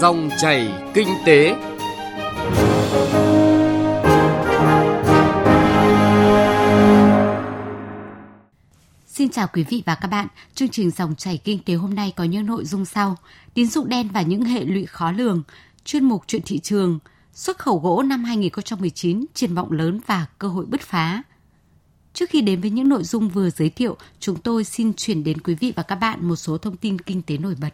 Dòng chảy kinh tế. Xin chào quý vị và các bạn. Chương trình Dòng chảy kinh tế hôm nay có những nội dung sau: tín dụng đen và những hệ lụy khó lường, chuyên mục chuyện thị trường, xuất khẩu gỗ năm 2019 triển vọng lớn và cơ hội bứt phá. Trước khi đến với những nội dung vừa giới thiệu, chúng tôi xin chuyển đến quý vị và các bạn một số thông tin kinh tế nổi bật.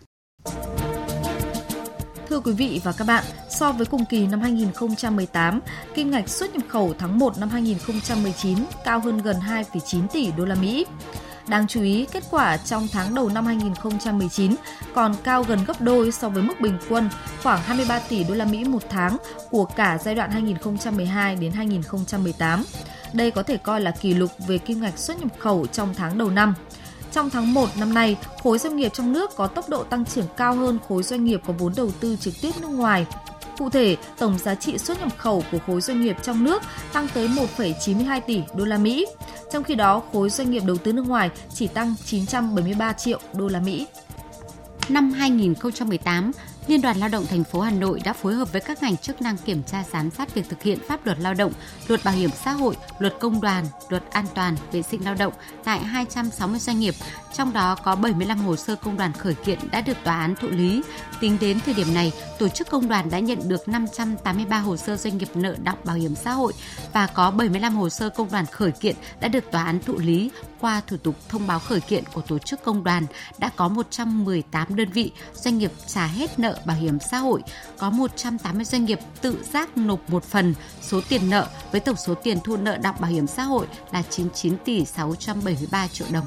Thưa quý vị và các bạn, so với cùng kỳ năm 2018, kim ngạch xuất nhập khẩu tháng 1 năm 2019 cao hơn gần 2,9 tỷ đô la Mỹ. Đáng chú ý, kết quả trong tháng đầu năm 2019 còn cao gần gấp đôi so với mức bình quân khoảng 23 tỷ đô la Mỹ một tháng của cả giai đoạn 2012 đến 2018. Đây có thể coi là kỷ lục về kim ngạch xuất nhập khẩu trong tháng đầu năm. Trong tháng 1 năm nay, khối doanh nghiệp trong nước có tốc độ tăng trưởng cao hơn khối doanh nghiệp có vốn đầu tư trực tiếp nước ngoài. Cụ thể, tổng giá trị xuất nhập khẩu của khối doanh nghiệp trong nước tăng tới 1,92 tỷ đô la Mỹ. Trong khi đó, khối doanh nghiệp đầu tư nước ngoài chỉ tăng 973 triệu đô la Mỹ. Năm 2018, Liên đoàn Lao động thành phố Hà Nội đã phối hợp với các ngành chức năng kiểm tra giám sát việc thực hiện pháp luật lao động, luật bảo hiểm xã hội, luật công đoàn, luật an toàn vệ sinh lao động tại 260 doanh nghiệp, trong đó có 75 hồ sơ công đoàn khởi kiện đã được tòa án thụ lý. Tính đến thời điểm này, tổ chức công đoàn đã nhận được 583 hồ sơ doanh nghiệp nợ động bảo hiểm xã hội và có 75 hồ sơ công đoàn khởi kiện đã được tòa án thụ lý qua thủ tục thông báo khởi kiện của tổ chức công đoàn đã có 118 đơn vị doanh nghiệp trả hết nợ bảo hiểm xã hội, có 180 doanh nghiệp tự giác nộp một phần số tiền nợ với tổng số tiền thu nợ đọng bảo hiểm xã hội là 99 tỷ 673 triệu đồng.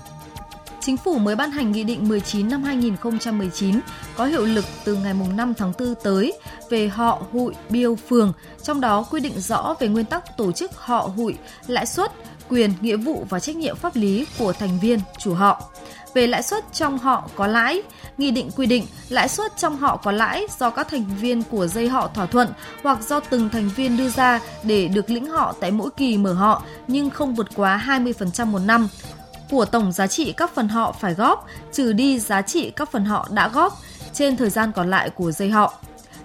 Chính phủ mới ban hành Nghị định 19 năm 2019 có hiệu lực từ ngày 5 tháng 4 tới về họ, hụi, biêu, phường, trong đó quy định rõ về nguyên tắc tổ chức họ, hụi, lãi suất, quyền, nghĩa vụ và trách nhiệm pháp lý của thành viên, chủ họ. Về lãi suất trong họ có lãi, Nghị định quy định lãi suất trong họ có lãi do các thành viên của dây họ thỏa thuận hoặc do từng thành viên đưa ra để được lĩnh họ tại mỗi kỳ mở họ nhưng không vượt quá 20% một năm của tổng giá trị các phần họ phải góp, trừ đi giá trị các phần họ đã góp trên thời gian còn lại của dây họ.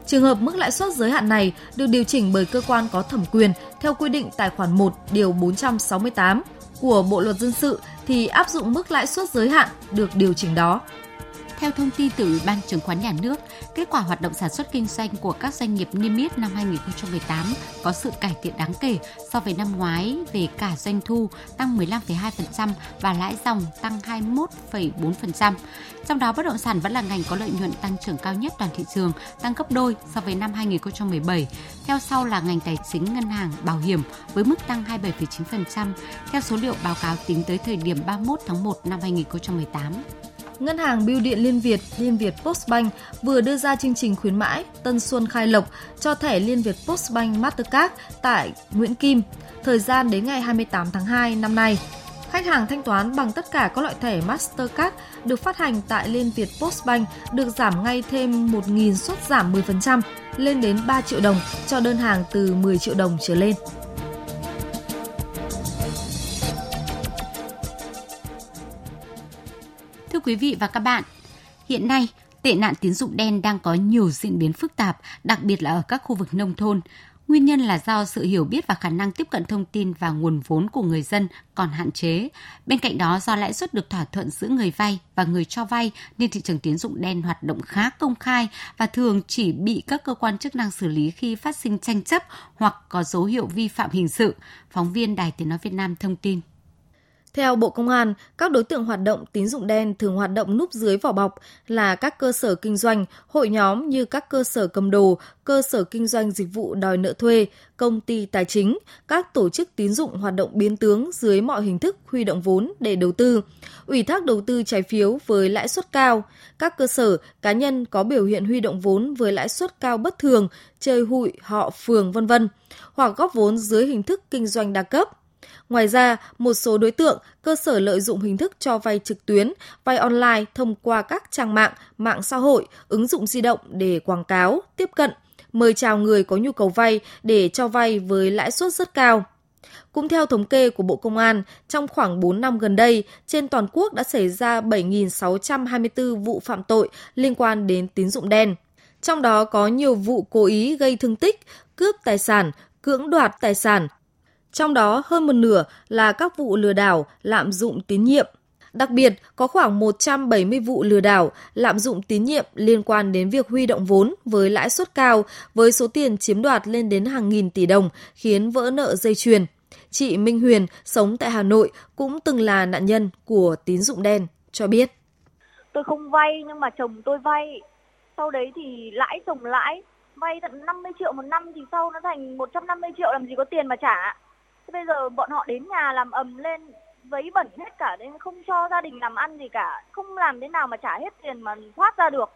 Trường hợp mức lãi suất giới hạn này được điều chỉnh bởi cơ quan có thẩm quyền theo quy định tài khoản 1 điều 468 của Bộ luật dân sự thì áp dụng mức lãi suất giới hạn được điều chỉnh đó. Theo thông tin từ Ủy ban Chứng khoán Nhà nước, kết quả hoạt động sản xuất kinh doanh của các doanh nghiệp niêm yết năm 2018 có sự cải thiện đáng kể so với năm ngoái về cả doanh thu tăng 15,2% và lãi dòng tăng 21,4%. Trong đó bất động sản vẫn là ngành có lợi nhuận tăng trưởng cao nhất toàn thị trường, tăng gấp đôi so với năm 2017. Theo sau là ngành tài chính, ngân hàng, bảo hiểm với mức tăng 27,9% theo số liệu báo cáo tính tới thời điểm 31 tháng 1 năm 2018. Ngân hàng Bưu điện Liên Việt, Liên Việt Postbank vừa đưa ra chương trình khuyến mãi Tân Xuân Khai Lộc cho thẻ Liên Việt Postbank Mastercard tại Nguyễn Kim, thời gian đến ngày 28 tháng 2 năm nay. Khách hàng thanh toán bằng tất cả các loại thẻ Mastercard được phát hành tại Liên Việt Postbank được giảm ngay thêm 1.000 suất giảm 10% lên đến 3 triệu đồng cho đơn hàng từ 10 triệu đồng trở lên. Quý vị và các bạn, hiện nay tệ nạn tín dụng đen đang có nhiều diễn biến phức tạp, đặc biệt là ở các khu vực nông thôn. Nguyên nhân là do sự hiểu biết và khả năng tiếp cận thông tin và nguồn vốn của người dân còn hạn chế. Bên cạnh đó, do lãi suất được thỏa thuận giữa người vay và người cho vay nên thị trường tín dụng đen hoạt động khá công khai và thường chỉ bị các cơ quan chức năng xử lý khi phát sinh tranh chấp hoặc có dấu hiệu vi phạm hình sự. Phóng viên Đài Tiếng Nói Việt Nam thông tin. Theo Bộ Công an, các đối tượng hoạt động tín dụng đen thường hoạt động núp dưới vỏ bọc là các cơ sở kinh doanh, hội nhóm như các cơ sở cầm đồ, cơ sở kinh doanh dịch vụ đòi nợ thuê, công ty tài chính, các tổ chức tín dụng hoạt động biến tướng dưới mọi hình thức huy động vốn để đầu tư, ủy thác đầu tư trái phiếu với lãi suất cao, các cơ sở, cá nhân có biểu hiện huy động vốn với lãi suất cao bất thường, chơi hụi, họ, phường, vân vân, hoặc góp vốn dưới hình thức kinh doanh đa cấp. Ngoài ra, một số đối tượng, cơ sở lợi dụng hình thức cho vay trực tuyến, vay online thông qua các trang mạng, mạng xã hội, ứng dụng di động để quảng cáo, tiếp cận, mời chào người có nhu cầu vay để cho vay với lãi suất rất cao. Cũng theo thống kê của Bộ Công an, trong khoảng 4 năm gần đây, trên toàn quốc đã xảy ra 7.624 vụ phạm tội liên quan đến tín dụng đen. trong đó có nhiều vụ cố ý gây thương tích, cướp tài sản, cưỡng đoạt tài sản. Trong đó hơn một nửa là các vụ lừa đảo, lạm dụng tín nhiệm. Đặc biệt, có khoảng 170 vụ lừa đảo, lạm dụng tín nhiệm liên quan đến việc huy động vốn với lãi suất cao, với số tiền chiếm đoạt lên đến hàng nghìn tỷ đồng, khiến vỡ nợ dây chuyền. Chị Minh Huyền, sống tại Hà Nội, cũng từng là nạn nhân của tín dụng đen, cho biết. Tôi không vay nhưng mà chồng tôi vay. Sau đấy thì lãi chồng lãi, vay tận 50 triệu một năm thì sau nó thành 150 triệu làm gì có tiền mà trả. Thế bây giờ bọn họ đến nhà làm ầm lên vấy bẩn hết cả nên không cho gia đình làm ăn gì cả, không làm thế nào mà trả hết tiền mà thoát ra được.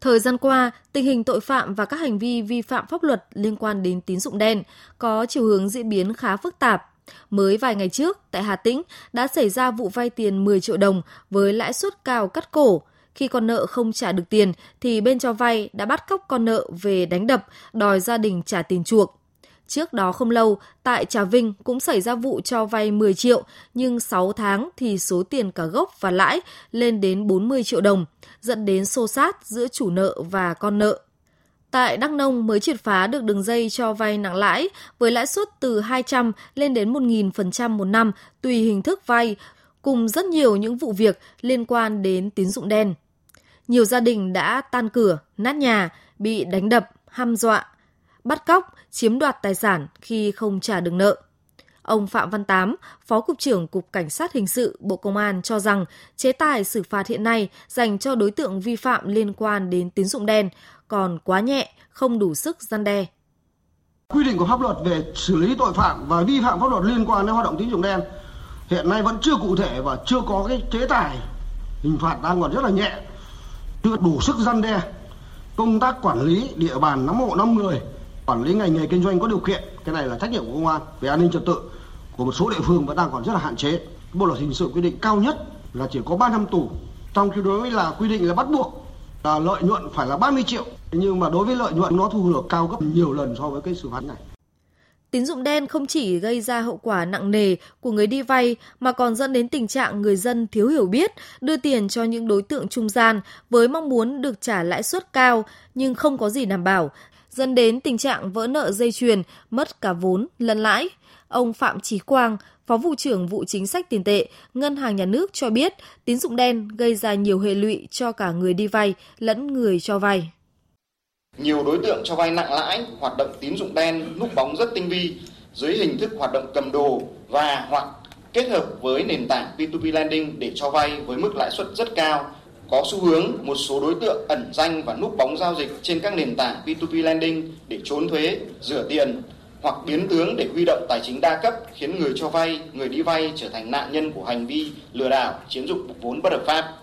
Thời gian qua, tình hình tội phạm và các hành vi vi phạm pháp luật liên quan đến tín dụng đen có chiều hướng diễn biến khá phức tạp. Mới vài ngày trước, tại Hà Tĩnh đã xảy ra vụ vay tiền 10 triệu đồng với lãi suất cao cắt cổ. Khi con nợ không trả được tiền thì bên cho vay đã bắt cóc con nợ về đánh đập, đòi gia đình trả tiền chuộc. Trước đó không lâu, tại Trà Vinh cũng xảy ra vụ cho vay 10 triệu, nhưng 6 tháng thì số tiền cả gốc và lãi lên đến 40 triệu đồng, dẫn đến xô sát giữa chủ nợ và con nợ. Tại Đắk Nông mới triệt phá được đường dây cho vay nặng lãi với lãi suất từ 200 lên đến 1.000% một năm tùy hình thức vay, cùng rất nhiều những vụ việc liên quan đến tín dụng đen. Nhiều gia đình đã tan cửa, nát nhà, bị đánh đập, hăm dọa, bắt cóc, chiếm đoạt tài sản khi không trả được nợ. Ông Phạm Văn Tám, Phó Cục trưởng Cục Cảnh sát Hình sự Bộ Công an cho rằng chế tài xử phạt hiện nay dành cho đối tượng vi phạm liên quan đến tín dụng đen còn quá nhẹ, không đủ sức gian đe. Quy định của pháp luật về xử lý tội phạm và vi phạm pháp luật liên quan đến hoạt động tín dụng đen hiện nay vẫn chưa cụ thể và chưa có cái chế tài hình phạt đang còn rất là nhẹ chưa đủ sức gian đe công tác quản lý địa bàn nắm hộ năm người quản lý ngành nghề kinh doanh có điều kiện cái này là trách nhiệm của công an về an ninh trật tự của một số địa phương vẫn đang còn rất là hạn chế. Bộ luật hình sự quy định cao nhất là chỉ có 3 năm tù trong khi đối với là quy định là bắt buộc là lợi nhuận phải là 30 triệu. Nhưng mà đối với lợi nhuận nó thu được cao gấp nhiều lần so với cái xử phạt này. Tín dụng đen không chỉ gây ra hậu quả nặng nề của người đi vay mà còn dẫn đến tình trạng người dân thiếu hiểu biết, đưa tiền cho những đối tượng trung gian với mong muốn được trả lãi suất cao nhưng không có gì đảm bảo, dẫn đến tình trạng vỡ nợ dây chuyền, mất cả vốn lẫn lãi. Ông Phạm Chí Quang, Phó vụ trưởng vụ chính sách tiền tệ, Ngân hàng Nhà nước cho biết, tín dụng đen gây ra nhiều hệ lụy cho cả người đi vay lẫn người cho vay. Nhiều đối tượng cho vay nặng lãi, hoạt động tín dụng đen núp bóng rất tinh vi dưới hình thức hoạt động cầm đồ và hoặc kết hợp với nền tảng P2P lending để cho vay với mức lãi suất rất cao có xu hướng một số đối tượng ẩn danh và núp bóng giao dịch trên các nền tảng P2P lending để trốn thuế, rửa tiền hoặc biến tướng để huy động tài chính đa cấp khiến người cho vay, người đi vay trở thành nạn nhân của hành vi lừa đảo, chiếm dụng vốn bất hợp pháp.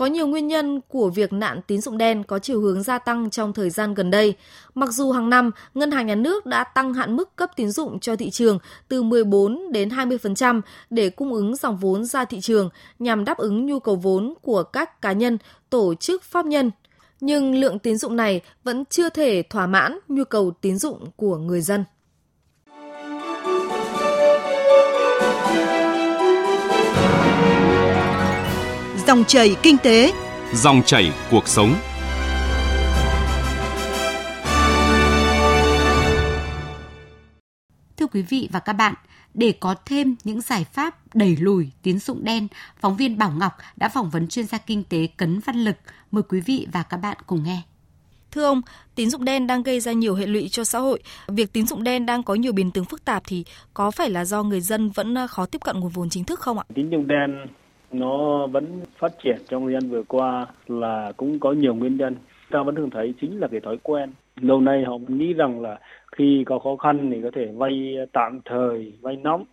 Có nhiều nguyên nhân của việc nạn tín dụng đen có chiều hướng gia tăng trong thời gian gần đây. Mặc dù hàng năm, Ngân hàng Nhà nước đã tăng hạn mức cấp tín dụng cho thị trường từ 14 đến 20% để cung ứng dòng vốn ra thị trường nhằm đáp ứng nhu cầu vốn của các cá nhân, tổ chức pháp nhân. Nhưng lượng tín dụng này vẫn chưa thể thỏa mãn nhu cầu tín dụng của người dân. Dòng chảy kinh tế, Dòng chảy cuộc sống. Thưa quý vị và các bạn, để có thêm những giải pháp đẩy lùi tín dụng đen, phóng viên Bảo Ngọc đã phỏng vấn chuyên gia kinh tế Cấn Văn Lực. Mời quý vị và các bạn cùng nghe. Thưa ông, tín dụng đen đang gây ra nhiều hệ lụy cho xã hội. Việc tín dụng đen đang có nhiều biến tướng phức tạp thì có phải là do người dân vẫn khó tiếp cận nguồn vốn chính thức không ạ? Tín dụng đen nó vẫn phát triển trong thời gian vừa qua là cũng có nhiều nguyên nhân. Ta vẫn thường thấy chính là cái thói quen. Lâu nay họ nghĩ rằng là khi có khó khăn thì có thể vay tạm thời, vay nóng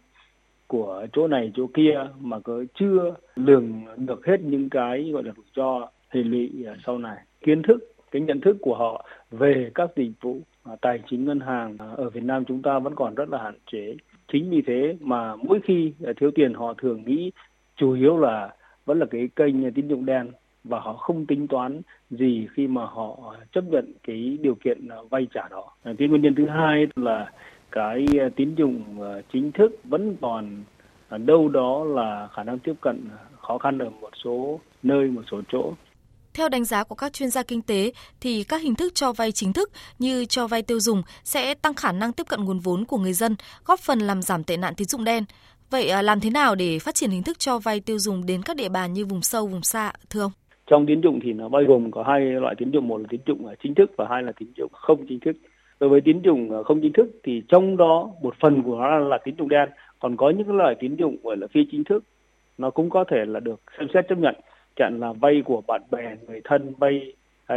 của chỗ này chỗ kia mà cứ chưa lường được hết những cái gọi là rủi ro hệ lụy sau này. Kiến thức, cái nhận thức của họ về các dịch vụ à, tài chính ngân hàng ở Việt Nam chúng ta vẫn còn rất là hạn chế. Chính vì thế mà mỗi khi à, thiếu tiền họ thường nghĩ chủ yếu là vẫn là cái kênh tín dụng đen và họ không tính toán gì khi mà họ chấp nhận cái điều kiện vay trả đó. Cái nguyên nhân thứ hai là cái tín dụng ờ, chính thức vẫn còn đâu đó là khả năng tiếp cận khó khăn ở một số nơi, một số chỗ. Theo đánh giá của các chuyên gia kinh tế thì các hình thức cho vay chính thức như cho vay tiêu dùng sẽ tăng khả năng tiếp cận nguồn vốn của người dân, góp phần làm giảm tệ nạn tín dụng đen. Vậy à, làm thế nào để phát triển hình thức cho vay tiêu dùng đến các địa bàn như vùng sâu, vùng xa, thưa ông? Trong tín dụng thì nó bao gồm có hai loại tín dụng, một là tín dụng à, chính thức và hai là tín dụng không chính thức. Đối với tín dụng à, không chính thức thì trong đó một phần của nó là tín dụng đen, còn có những loại tín dụng gọi là phi chính thức nó cũng có thể là được xem xét chấp nhận chẳng là vay của bạn bè người thân vay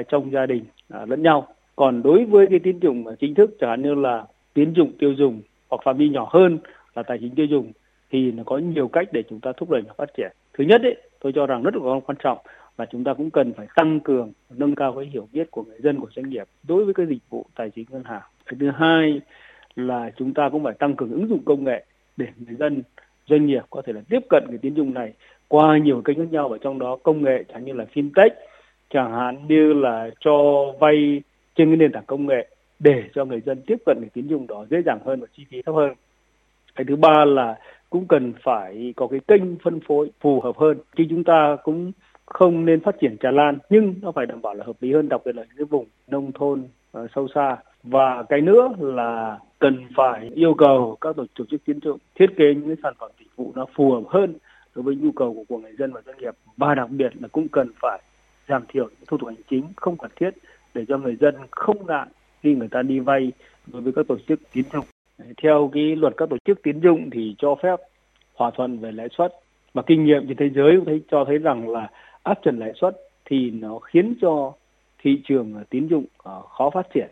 trong gia đình à, lẫn nhau còn đối với cái tín dụng chính thức chẳng hạn như là tín dụng tiêu dùng hoặc phạm vi nhỏ hơn là tài chính tiêu dùng thì nó có nhiều cách để chúng ta thúc đẩy và phát triển. Thứ nhất ấy, tôi cho rằng rất là quan trọng và chúng ta cũng cần phải tăng cường nâng cao cái hiểu biết của người dân của doanh nghiệp đối với cái dịch vụ tài chính ngân hàng. Cái thứ hai là chúng ta cũng phải tăng cường ứng dụng công nghệ để người dân doanh nghiệp có thể là tiếp cận cái tín dụng này qua nhiều kênh khác nhau và trong đó công nghệ chẳng như là fintech chẳng hạn như là cho vay trên cái nền tảng công nghệ để cho người dân tiếp cận cái tín dụng đó dễ dàng hơn và chi phí thấp hơn cái thứ ba là cũng cần phải có cái kênh phân phối phù hợp hơn. Chứ chúng ta cũng không nên phát triển tràn lan nhưng nó phải đảm bảo là hợp lý hơn đặc biệt là những cái vùng nông thôn uh, sâu xa. Và cái nữa là cần phải yêu cầu các tổ chức tín dụng thiết kế những cái sản phẩm dịch vụ nó phù hợp hơn đối với nhu cầu của, của người dân và doanh nghiệp. Và đặc biệt là cũng cần phải giảm thiểu những thủ tục hành chính không cần thiết để cho người dân không ngại khi người ta đi vay đối với các tổ chức tín dụng. Theo cái luật các tổ chức tín dụng thì cho phép thỏa thuận về lãi suất. Và kinh nghiệm trên thế giới cũng thấy, cho thấy rằng là áp trần lãi suất thì nó khiến cho thị trường à, tín dụng à, khó phát triển.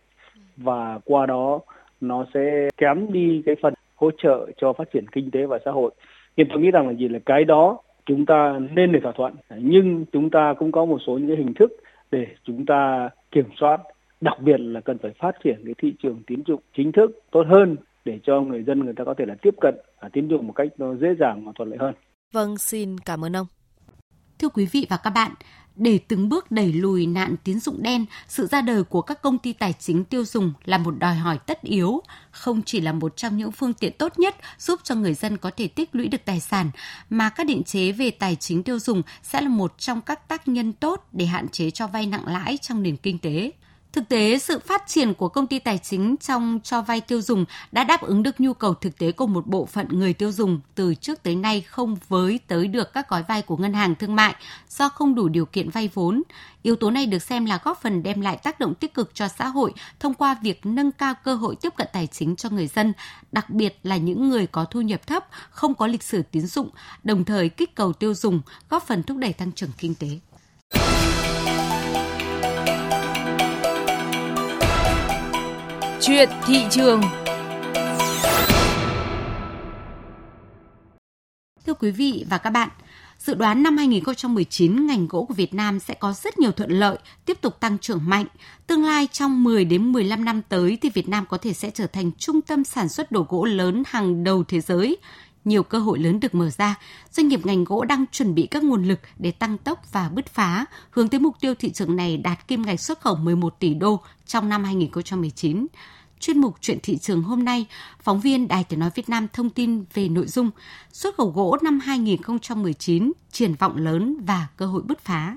Và qua đó nó sẽ kém đi cái phần hỗ trợ cho phát triển kinh tế và xã hội. Nhưng tôi nghĩ rằng là gì là cái đó chúng ta nên để thỏa thuận. Nhưng chúng ta cũng có một số những cái hình thức để chúng ta kiểm soát. Đặc biệt là cần phải phát triển cái thị trường tín dụng chính thức tốt hơn để cho người dân người ta có thể là tiếp cận à, tín dụng một cách nó dễ dàng và thuận lợi hơn. Vâng, xin cảm ơn ông. Thưa quý vị và các bạn, để từng bước đẩy lùi nạn tín dụng đen, sự ra đời của các công ty tài chính tiêu dùng là một đòi hỏi tất yếu, không chỉ là một trong những phương tiện tốt nhất giúp cho người dân có thể tích lũy được tài sản, mà các định chế về tài chính tiêu dùng sẽ là một trong các tác nhân tốt để hạn chế cho vay nặng lãi trong nền kinh tế. Thực tế, sự phát triển của công ty tài chính trong cho vay tiêu dùng đã đáp ứng được nhu cầu thực tế của một bộ phận người tiêu dùng từ trước tới nay không với tới được các gói vay của ngân hàng thương mại do không đủ điều kiện vay vốn. Yếu tố này được xem là góp phần đem lại tác động tích cực cho xã hội thông qua việc nâng cao cơ hội tiếp cận tài chính cho người dân, đặc biệt là những người có thu nhập thấp, không có lịch sử tín dụng, đồng thời kích cầu tiêu dùng, góp phần thúc đẩy tăng trưởng kinh tế. Chuyện thị trường Thưa quý vị và các bạn, dự đoán năm 2019 ngành gỗ của Việt Nam sẽ có rất nhiều thuận lợi, tiếp tục tăng trưởng mạnh. Tương lai trong 10 đến 15 năm tới thì Việt Nam có thể sẽ trở thành trung tâm sản xuất đồ gỗ lớn hàng đầu thế giới. Nhiều cơ hội lớn được mở ra, doanh nghiệp ngành gỗ đang chuẩn bị các nguồn lực để tăng tốc và bứt phá, hướng tới mục tiêu thị trường này đạt kim ngạch xuất khẩu 11 tỷ đô trong năm 2019 chuyên mục Chuyện thị trường hôm nay, phóng viên Đài Tiếng Nói Việt Nam thông tin về nội dung xuất khẩu gỗ năm 2019, triển vọng lớn và cơ hội bứt phá.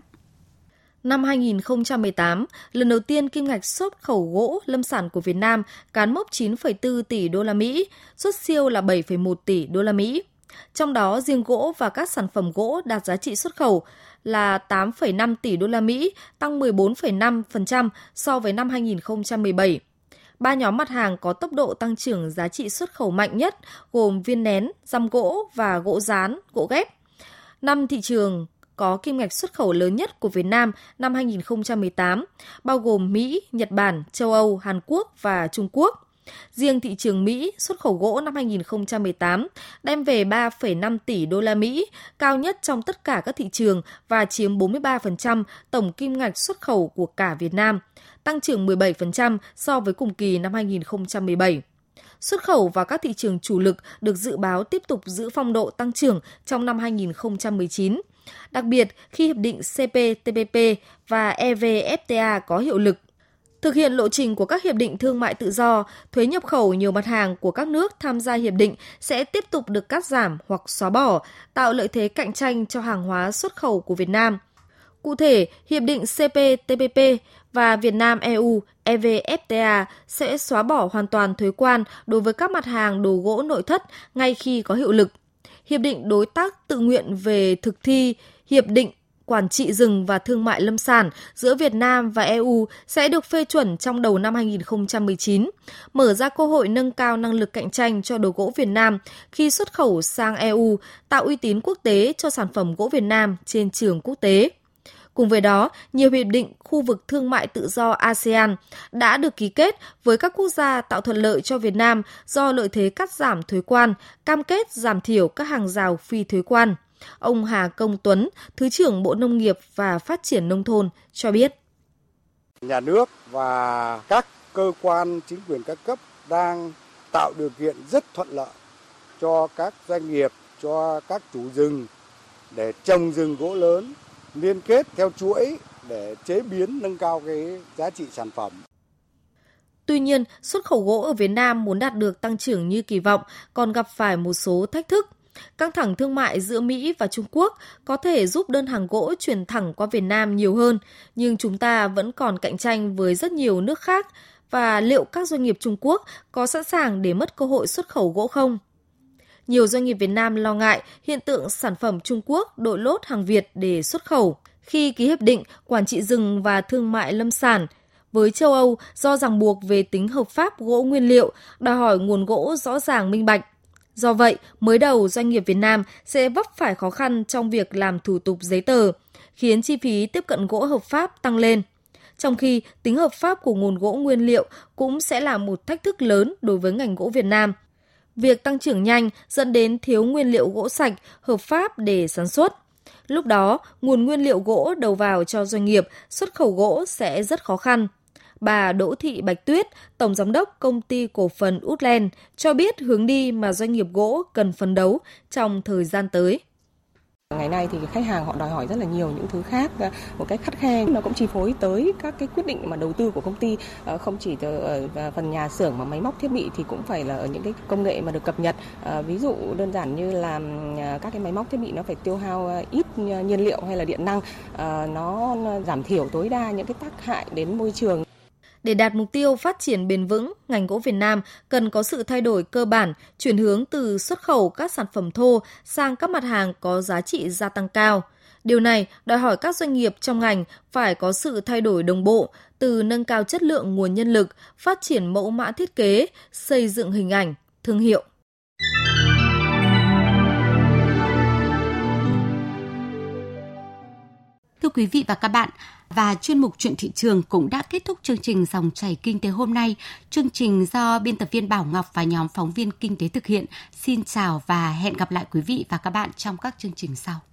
Năm 2018, lần đầu tiên kim ngạch xuất khẩu gỗ lâm sản của Việt Nam cán mốc 9,4 tỷ đô la Mỹ, xuất siêu là 7,1 tỷ đô la Mỹ. Trong đó, riêng gỗ và các sản phẩm gỗ đạt giá trị xuất khẩu là 8,5 tỷ đô la Mỹ, tăng 14,5% so với năm 2017 ba nhóm mặt hàng có tốc độ tăng trưởng giá trị xuất khẩu mạnh nhất gồm viên nén, răm gỗ và gỗ rán, gỗ ghép. Năm thị trường có kim ngạch xuất khẩu lớn nhất của Việt Nam năm 2018, bao gồm Mỹ, Nhật Bản, châu Âu, Hàn Quốc và Trung Quốc. Riêng thị trường Mỹ xuất khẩu gỗ năm 2018 đem về 3,5 tỷ đô la Mỹ, cao nhất trong tất cả các thị trường và chiếm 43% tổng kim ngạch xuất khẩu của cả Việt Nam, tăng trưởng 17% so với cùng kỳ năm 2017. Xuất khẩu vào các thị trường chủ lực được dự báo tiếp tục giữ phong độ tăng trưởng trong năm 2019. Đặc biệt khi hiệp định CPTPP và EVFTA có hiệu lực, Thực hiện lộ trình của các hiệp định thương mại tự do, thuế nhập khẩu nhiều mặt hàng của các nước tham gia hiệp định sẽ tiếp tục được cắt giảm hoặc xóa bỏ, tạo lợi thế cạnh tranh cho hàng hóa xuất khẩu của Việt Nam. Cụ thể, Hiệp định CPTPP và Việt Nam EU EVFTA sẽ xóa bỏ hoàn toàn thuế quan đối với các mặt hàng đồ gỗ nội thất ngay khi có hiệu lực. Hiệp định đối tác tự nguyện về thực thi Hiệp định quản trị rừng và thương mại lâm sản giữa Việt Nam và EU sẽ được phê chuẩn trong đầu năm 2019, mở ra cơ hội nâng cao năng lực cạnh tranh cho đồ gỗ Việt Nam khi xuất khẩu sang EU, tạo uy tín quốc tế cho sản phẩm gỗ Việt Nam trên trường quốc tế. Cùng với đó, nhiều hiệp định khu vực thương mại tự do ASEAN đã được ký kết với các quốc gia tạo thuận lợi cho Việt Nam do lợi thế cắt giảm thuế quan, cam kết giảm thiểu các hàng rào phi thuế quan. Ông Hà Công Tuấn, Thứ trưởng Bộ Nông nghiệp và Phát triển Nông thôn cho biết. Nhà nước và các cơ quan chính quyền các cấp đang tạo điều kiện rất thuận lợi cho các doanh nghiệp, cho các chủ rừng để trồng rừng gỗ lớn liên kết theo chuỗi để chế biến nâng cao cái giá trị sản phẩm. Tuy nhiên, xuất khẩu gỗ ở Việt Nam muốn đạt được tăng trưởng như kỳ vọng còn gặp phải một số thách thức. Căng thẳng thương mại giữa Mỹ và Trung Quốc có thể giúp đơn hàng gỗ chuyển thẳng qua Việt Nam nhiều hơn, nhưng chúng ta vẫn còn cạnh tranh với rất nhiều nước khác và liệu các doanh nghiệp Trung Quốc có sẵn sàng để mất cơ hội xuất khẩu gỗ không? Nhiều doanh nghiệp Việt Nam lo ngại hiện tượng sản phẩm Trung Quốc đội lốt hàng Việt để xuất khẩu. Khi ký hiệp định quản trị rừng và thương mại lâm sản với châu Âu do ràng buộc về tính hợp pháp gỗ nguyên liệu, đòi hỏi nguồn gỗ rõ ràng minh bạch. Do vậy, mới đầu doanh nghiệp Việt Nam sẽ vấp phải khó khăn trong việc làm thủ tục giấy tờ, khiến chi phí tiếp cận gỗ hợp pháp tăng lên. Trong khi tính hợp pháp của nguồn gỗ nguyên liệu cũng sẽ là một thách thức lớn đối với ngành gỗ Việt Nam. Việc tăng trưởng nhanh dẫn đến thiếu nguyên liệu gỗ sạch, hợp pháp để sản xuất. Lúc đó, nguồn nguyên liệu gỗ đầu vào cho doanh nghiệp xuất khẩu gỗ sẽ rất khó khăn. Bà Đỗ Thị Bạch Tuyết, Tổng Giám đốc Công ty Cổ phần Utland, cho biết hướng đi mà doanh nghiệp gỗ cần phấn đấu trong thời gian tới. Ngày nay thì khách hàng họ đòi hỏi rất là nhiều những thứ khác ờ, một cách khắt khe. Nó cũng chi phối tới các cái quyết định mà đầu tư của công ty ờ, không chỉ ở ờ, phần nhà xưởng mà máy móc thiết bị thì cũng phải là ở những cái công nghệ mà được cập nhật. Ví dụ đơn giản như là các cái máy móc thiết bị nó phải tiêu hao ít nhiên liệu hay là điện năng nó giảm thiểu tối đa những cái tác hại đến môi trường để đạt mục tiêu phát triển bền vững, ngành gỗ Việt Nam cần có sự thay đổi cơ bản, chuyển hướng từ xuất khẩu các sản phẩm thô sang các mặt hàng có giá trị gia tăng cao. Điều này đòi hỏi các doanh nghiệp trong ngành phải có sự thay đổi đồng bộ từ nâng cao chất lượng nguồn nhân lực, phát triển mẫu mã thiết kế, xây dựng hình ảnh, thương hiệu. Thưa quý vị và các bạn, và chuyên mục chuyện thị trường cũng đã kết thúc chương trình dòng chảy kinh tế hôm nay. Chương trình do biên tập viên Bảo Ngọc và nhóm phóng viên kinh tế thực hiện. Xin chào và hẹn gặp lại quý vị và các bạn trong các chương trình sau.